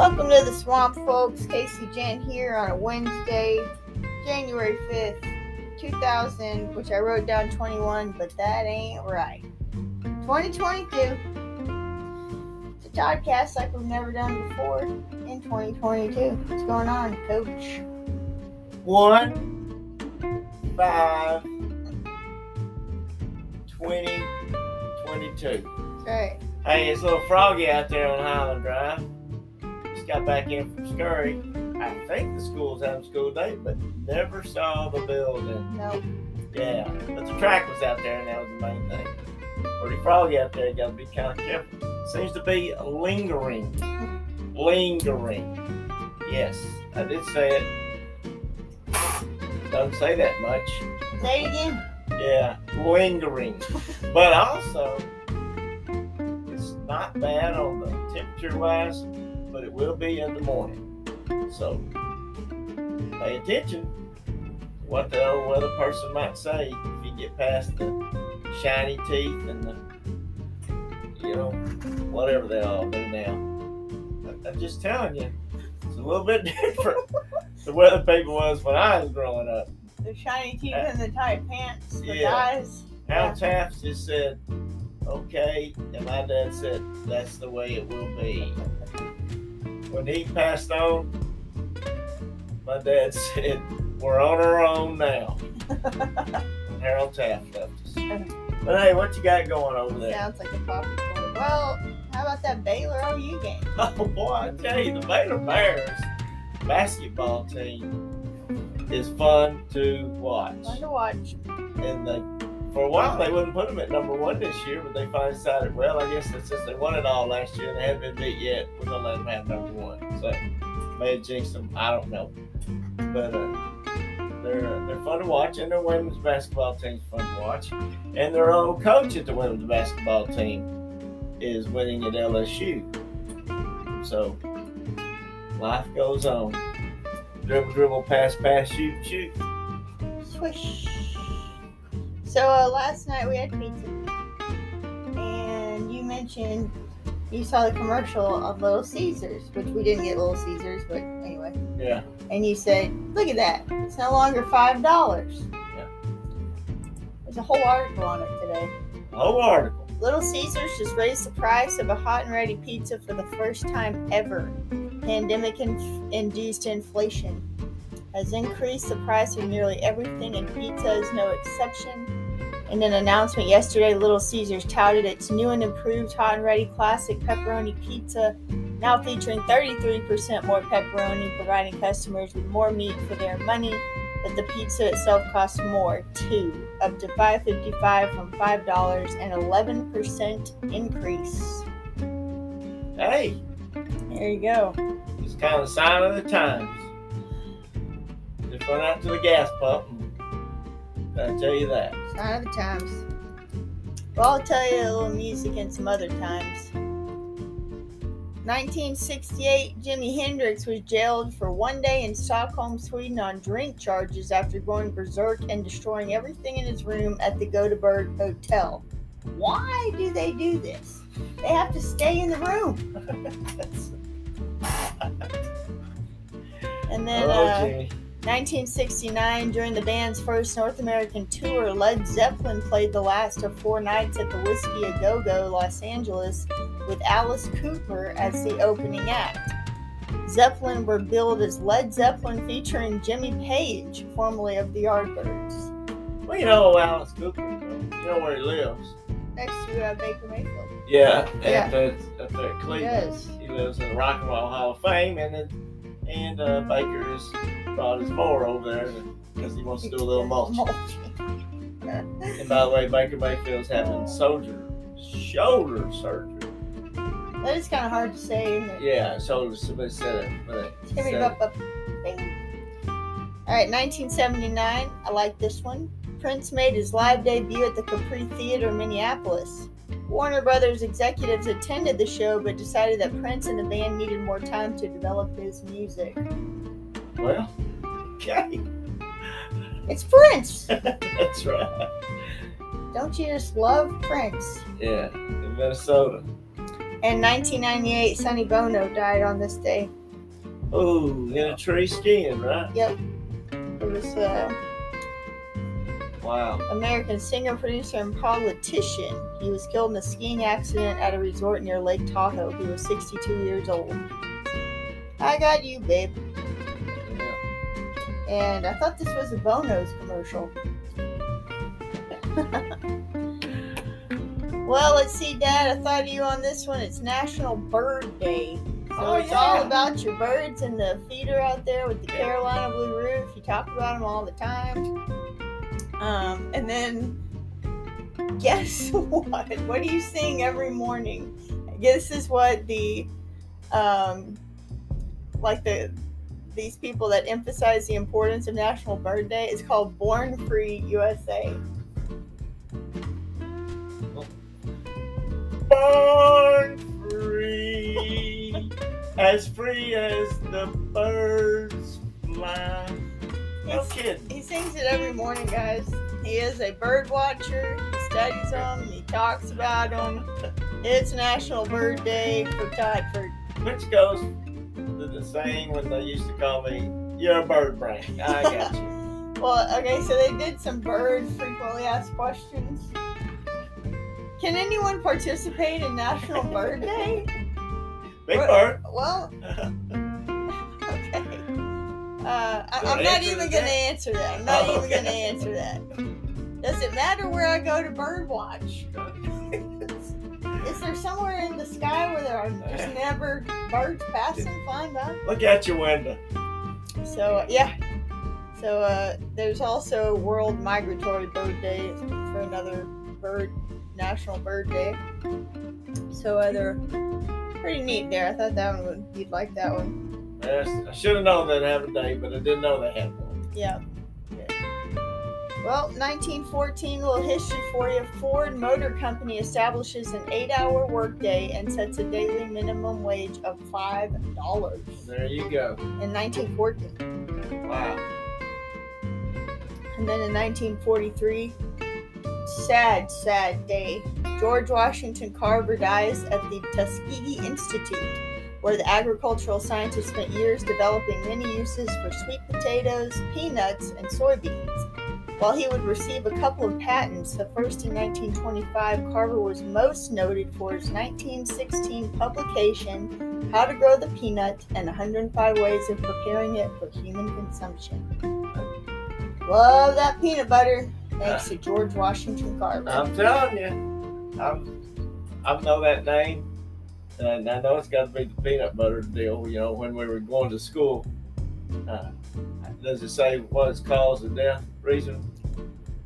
Welcome to the Swamp, folks. Casey Jen here on a Wednesday, January 5th, 2000, which I wrote down 21, but that ain't right. 2022. It's a podcast like we've never done before in 2022. What's going on, coach? One, five, 20, 22. That's. Hey, it's a little froggy out there on Highland Drive. Got back in from Scurry. I think the school's having school day, but never saw the building. No. Yeah, but the track was out there, and that was the main thing. Pretty froggy out there. Got to be kind of careful. Seems to be lingering. Lingering. Yes, I did say it. Don't say that much. Say it again. Yeah, lingering. but also, it's not bad on the temperature wise, but it will be in the morning. So, pay attention to what the old weather person might say if you get past the shiny teeth and the, you know, whatever they all do now. I- I'm just telling you, it's a little bit different. the weather people was when I was growing up. The shiny teeth uh, and the tight pants for Yeah. guys. Al Taft just said, okay, and my dad said, that's the way it will be. When he passed on, my dad said, we're on our own now. Harold Taft left us. But hey, what you got going over there? Sounds like a poppy corn. Well, how about that Baylor OU game? Oh boy, I tell you, the Baylor Bears basketball team is fun to watch. Fun to watch. and they for a while they wouldn't put them at number one this year, but they finally decided, well, I guess since they won it all last year and they haven't been beat yet, we're gonna let them have number one. So may have jinxed them, I don't know, but uh, they're they're fun to watch, and their women's basketball team's fun to watch, and their old coach at the women's basketball team is winning at LSU. So life goes on. Dribble, dribble, pass, pass, shoot, shoot. Swish. So uh, last night we had pizza, and you mentioned you saw the commercial of Little Caesars, which we didn't get Little Caesars, but anyway. Yeah. And you said, "Look at that! It's no longer five dollars." Yeah. There's a whole article on it today. Whole article. Little Caesars just raised the price of a hot and ready pizza for the first time ever. Pandemic inf- induced inflation has increased the price of nearly everything, and pizza is no exception. In an announcement yesterday, Little Caesars touted its new and improved hot and ready classic pepperoni pizza, now featuring 33% more pepperoni, providing customers with more meat for their money. But the pizza itself costs more too, up to $5.55 from $5, an 11% increase. Hey, There you go. it's kind of a sign of the times. Just run out to the gas pump. And I tell you that. The times. Well, I'll tell you a little music and some other times. 1968, Jimi Hendrix was jailed for one day in Stockholm, Sweden on drink charges after going berserk and destroying everything in his room at the Göteborg Hotel. Why do they do this? They have to stay in the room. And then, oh, uh. 1969, during the band's first North American tour, Led Zeppelin played the last of four nights at the Whisky A Go Go, Los Angeles, with Alice Cooper as the opening act. Zeppelin were billed as Led Zeppelin featuring Jimmy Page, formerly of the Yardbirds, Well, you know Alice Cooper. You know where he lives. next to uh, Baker Mayfield. Yeah, Yeah. Up there at Cleveland. Yes. He lives in the Rock and Roll Hall of Fame, and then, and uh, Baker has brought his mower over there because he wants to do a little mulch. Mulching. And by the way, Baker Mayfield's having soldier shoulder surgery. That is kind of hard to say, isn't it? Yeah, shoulder. Somebody said it. But it said up, up. All right, 1979. I like this one. Prince made his live debut at the Capri Theater, Minneapolis. Warner Brothers executives attended the show, but decided that Prince and the band needed more time to develop his music. Well, okay. It's Prince. That's right. Don't you just love Prince? Yeah, in Minnesota. In 1998, Sonny Bono died on this day. Oh, in a tree skiing, right? Yep. It was uh, Wow. American singer, producer, and politician. He was killed in a skiing accident at a resort near Lake Tahoe. He was 62 years old. I got you, babe. Yeah. And I thought this was a Bono's commercial. well, let's see, Dad. I thought of you on this one. It's National Bird Day. So Oh, it's all about your birds and the feeder out there with the Carolina blue roof. You talk about them all the time. Um, and then, guess what? What do you sing every morning? This is what the, um, like the these people that emphasize the importance of National Bird Day is called Born Free USA. Born free, as free as the birds fly. No kidding. He sings it every morning, guys. He is a bird watcher. He studies them. He talks about them. It's National Bird Day for Todford. Which goes to the saying when they used to call me, "You're a bird brain." I got you. Well, okay, so they did some bird frequently asked questions. Can anyone participate in National Bird Day? Big bird. Well. Uh, I, I'm not even gonna that. answer that. I'm not Oh, even okay. gonna answer that. Does it matter where I go to bird watch? Is there somewhere in the sky where there are just never birds passing, flying by? Look out your window. So uh, yeah. So uh, there's also World Migratory Bird Day for another bird National Bird Day. So uh, they're pretty neat there. I thought that one would you'd like that one. I should have known they'd have a day, but I didn't know they had one. Yeah. Well, 1914 little history for you. Ford Motor Company establishes an eight-hour workday and sets a daily minimum wage of five dollars There you go. in 1914. Wow. And then in 1943, sad, sad day. George Washington Carver dies at the Tuskegee Institute, where the agricultural scientist spent years developing many uses for sweet potatoes, peanuts, and soybeans. While he would receive a couple of patents, the first in 1925, Carver was most noted for his 1916 publication, How to Grow the Peanut and 105 Ways of Preparing It for Human Consumption. Love that peanut butter. Thanks to George Washington Carver. I'm telling you, I'm, I know that name, and I know it's got to be the peanut butter deal. You know, when we were going to school, uh, does it say what its cause of death reason?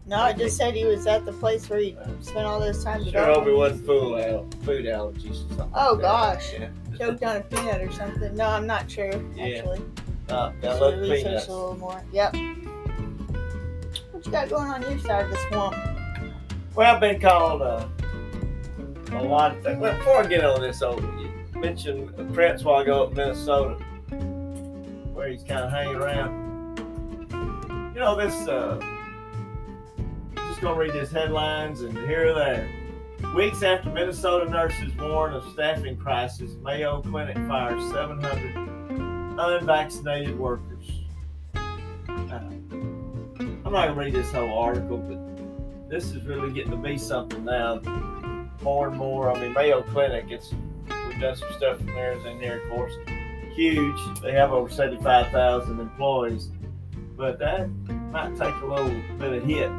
no, it just said he was at the place where he spent all those time Sure hope it wasn't food, al- food allergies or something. Oh, like gosh. Yeah. Choked on a peanut or something. No, I'm not sure, Yeah. actually. Uh, look research peanuts. a little more. Yep. What you got going on your side of the swamp? Well, I've been called uh, a lot of things. Well, before I get on this, though, you mentioned Prince while ago up Minnesota, where he's kind of hanging around. You know, this, uh, just going to read these headlines and here or there. Weeks after Minnesota nurses warn of staffing crisis, Mayo Clinic fires 700 unvaccinated workers. Uh, I'm not going to read this whole article, but this is really getting to be something now. More and more. I mean, Mayo Clinic. It's we've done some stuff from there. In here, of course. Huge. They have over seventy-five thousand employees, but that might take a little bit of hit.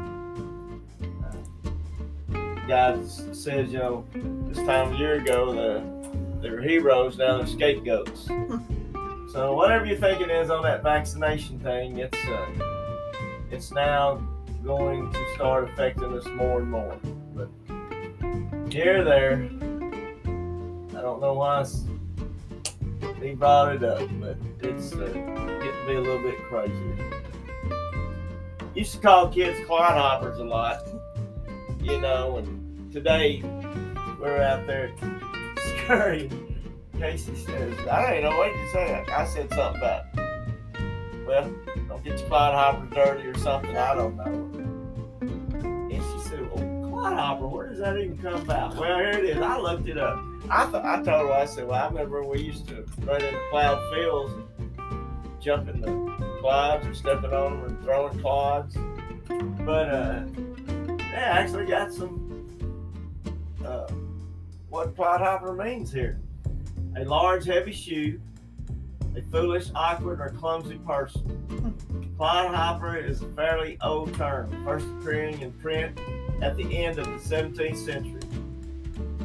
Uh, guy says, you know, this time a year ago, the they were heroes. Now they're scapegoats. so whatever you think it is on that vaccination thing, it's uh, it's now going to start affecting us more and more. Here, there, I don't know why he brought it up, but it's uh, getting be a little bit crazy. Used to call kids clodhoppers a lot, you know, and today we're out there scurrying. Casey says, I don't know what you say. I said something about, well, don't get your clodhopper dirty or something. I don't know. And Clodhopper, where does that even come about? Well, here it is. I looked it up. I thought I told her I said, well, I remember we used to run in plowed fields and jump in the clods or stepping on them and throwing clods. But uh, they actually got some uh, what clodhopper means here. A large, heavy shoe, a foolish, awkward, or clumsy person. Clodhopper is a fairly old term, first appearing in print at the end of the 17th century.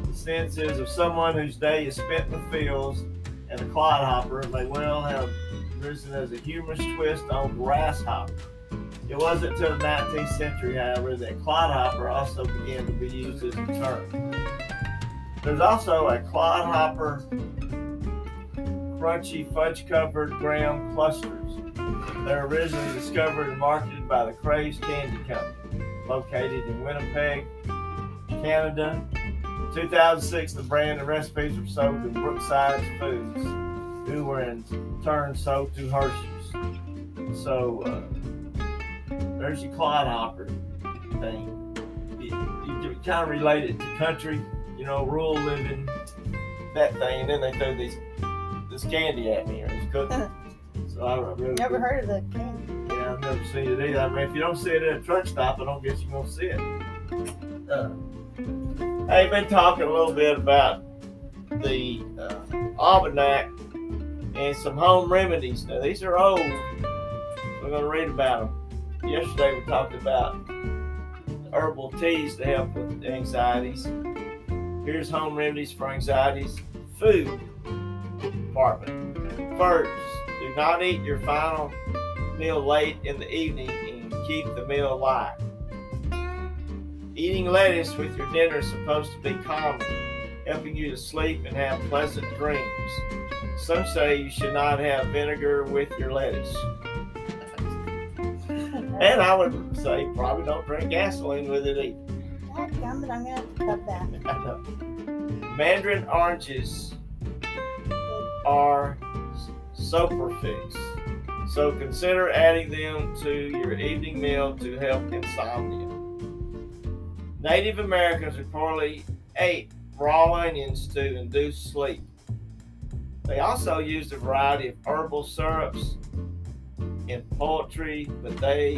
The sense is of someone whose day is spent in the fields, and a clodhopper may well have risen as a humorous twist on grasshopper. It wasn't until the 19th century, however, that clodhopper also began to be used as a term. There's also a clodhopper crunchy fudge covered graham clusters. They were originally discovered and marketed by the Kraves Candy Company, located in Winnipeg, Canada. In 2006, the brand and recipes were sold to Brookside Foods, who were in turn sold to Hershey's. So uh, there's your clodhopper thing. You, you kind of relate it to country, you know, rural living, that thing, and then they throw these this candy at me or this cookie. so I really Never heard of the candy. yeah, I've never seen it either. I mean, if you don't see it at a truck stop, I don't guess you're gonna see it. Uh, I've been talking a little bit about the uh, almanac and some home remedies. Now these are old. We're gonna read about them. Yesterday we talked about herbal teas to help with anxieties. Here's home remedies for anxieties. Food department. First, do not eat your final meal late in the evening and keep the meal light. Eating lettuce with your dinner is supposed to be calming, helping you to sleep and have pleasant dreams. Some say you should not have vinegar with your lettuce. And I would say probably don't drink gasoline with it either. I'm gonna have to cut that. Mandarin oranges are soporific, so consider adding them to your evening meal to help insomnia. Native Americans reportedly ate raw onions to induce sleep. They also used a variety of herbal syrups in poultry, but they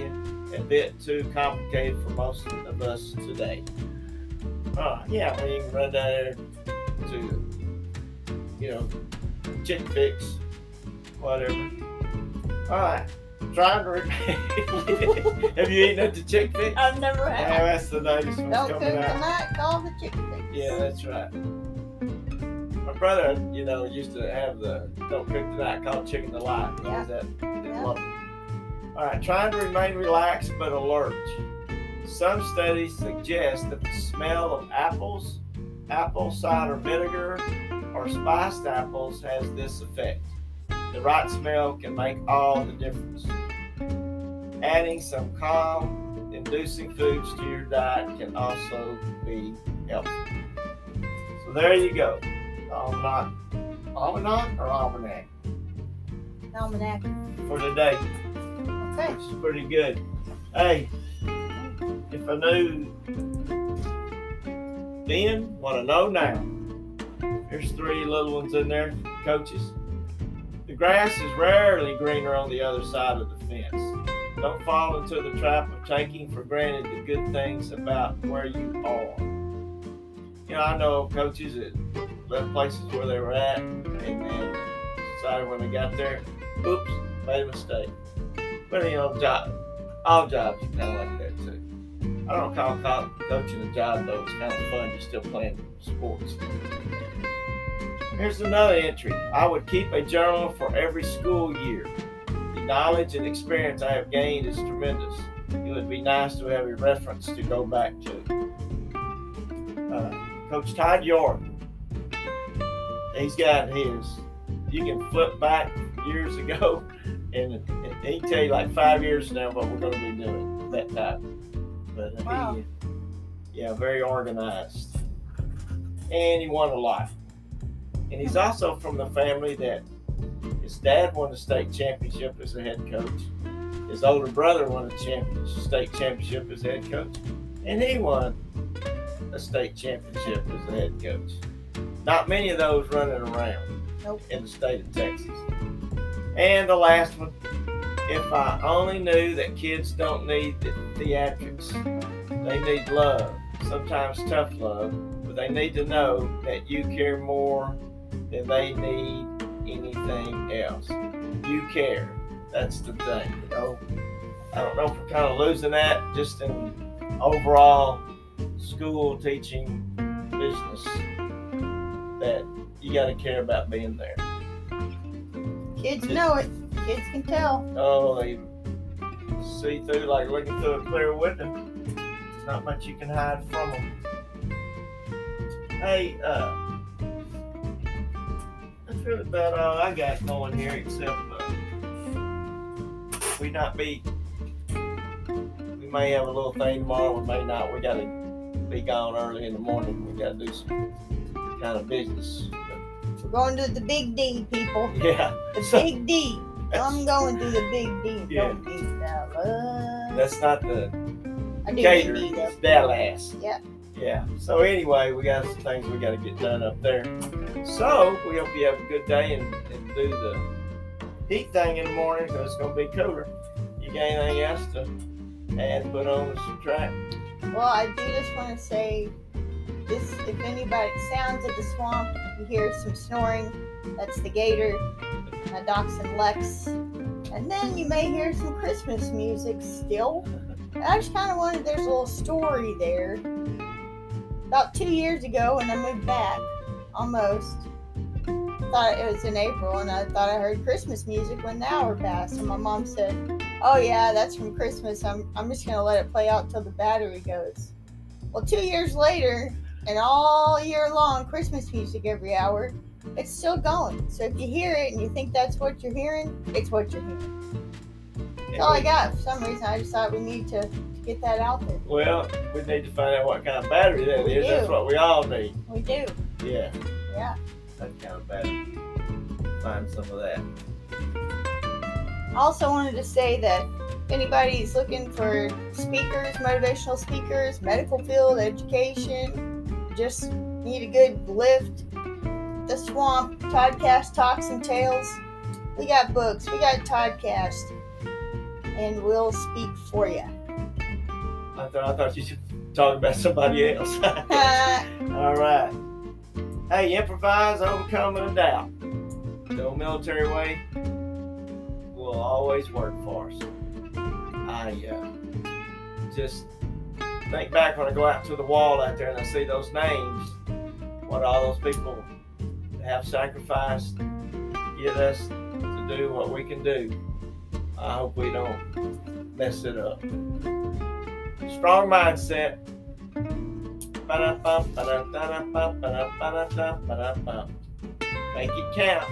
a bit too complicated for most of us today. Uh, yeah, we can run there to, you know, chick fix, whatever. All right, trying to remain. Have you eaten at the chick fix? I've never had. that's the latest one's Don't cook coming out. tonight, call the chick fix. Yeah, that's right. My brother, you know, used to have the don't cook tonight called chicken delight. Yeah. Is that Yeah. All right, trying to remain relaxed but alert. Some studies suggest that the smell of apples, apple cider vinegar, or spiced apples has this effect. The right smell can make all the difference. Adding some calm, inducing foods to your diet can also be helpful. So there you go. Almanac, almanac or almanac Almanac. for today. Okay. It's pretty good. Hey, if I knew then, what I know now. There's three little ones in there, coaches. The grass is rarely greener on the other side of the fence. Don't fall into the trap of taking for granted the good things about where you are. You know, I know coaches that left places where they were at and then decided when they got there, oops, made a mistake. But you know, job, all jobs are kind of like that too. I don't call coaching a job though; it's kind of fun. You're still playing sports. Here's another entry. I would keep a journal for every school year. The knowledge and experience I have gained is tremendous. It would be nice to have a reference to go back to. Uh, Coach Todd York, he's got his. You can flip back years ago and, and he tell you like five years now what we're going to be doing that time. But Wow. he, yeah, very organized, and he won a lot. And he's also from the family that his dad won the state championship as a head coach. His older brother won a champion, state championship as head coach, and he won a state championship as a head coach. Not many of those running around Nope. in the state of Texas. And the last one, if I only knew that kids don't need the theatrics, they need love, sometimes tough love, but they need to know that you care more than they need anything else. You care. That's the thing, you know. I don't know if we're kind of losing that just in overall school teaching business that you got to care about being there. Kids know it. Kids can tell. Oh, they see through like looking through a clear window. There's not much you can hide from them. Hey, uh, really about all I got going here, except uh, we not be. We may have a little thing tomorrow. We may not. We gotta be gone early in the morning. We gotta do some kind of business. We're going to the big D, people. Yeah. The So- big D. I'm going to the big D. Yeah. Don't be fella. That's not the I do mean D though. It's Dallas. Yeah. Yeah. So anyway, we got some things we got to get done up there. So we hope you have a good day and, and do the heat thing in the morning because it's gonna be cooler. You got anything else to add, put on the subtract? Well, I do just want to say this if anybody sounds at the swamp, you hear some snoring, that's the gator, my dachshund Lex. And then you may hear some Christmas music still. I just kind of wanted, there's a little story there. About two years ago, when I moved back, almost, thought it was in April, and I thought I heard Christmas music when the hour passed. And my mom said, Oh, yeah, that's from Christmas. I'm, I'm just going to let it play out till the battery goes. Well, two years later, and all year long, Christmas music every hour, it's still going. So if you hear it and you think that's what you're hearing, it's what you're hearing. That's all I got. For some reason, I just thought we need to get that out there. Well, we need to find out what kind of battery that We is. That's what we all need. We do. Yeah. Yeah. That kind of battery. Find some of that. I also wanted to say that if anybody's looking for speakers, motivational speakers, medical field, education, just need a good lift, the swamp, Toddcast Talks and Tales. We got books, we got Toddcast, and we'll speak for you. I thought you should talk about somebody else. All right. Hey, improvise, overcome a doubt. The old military way will always work for us. I uh, just think back when I go out to the wall out there and I see those names, what all those people have sacrificed to get us to do what we can do. I hope we don't mess it up strong mindset. Make it count.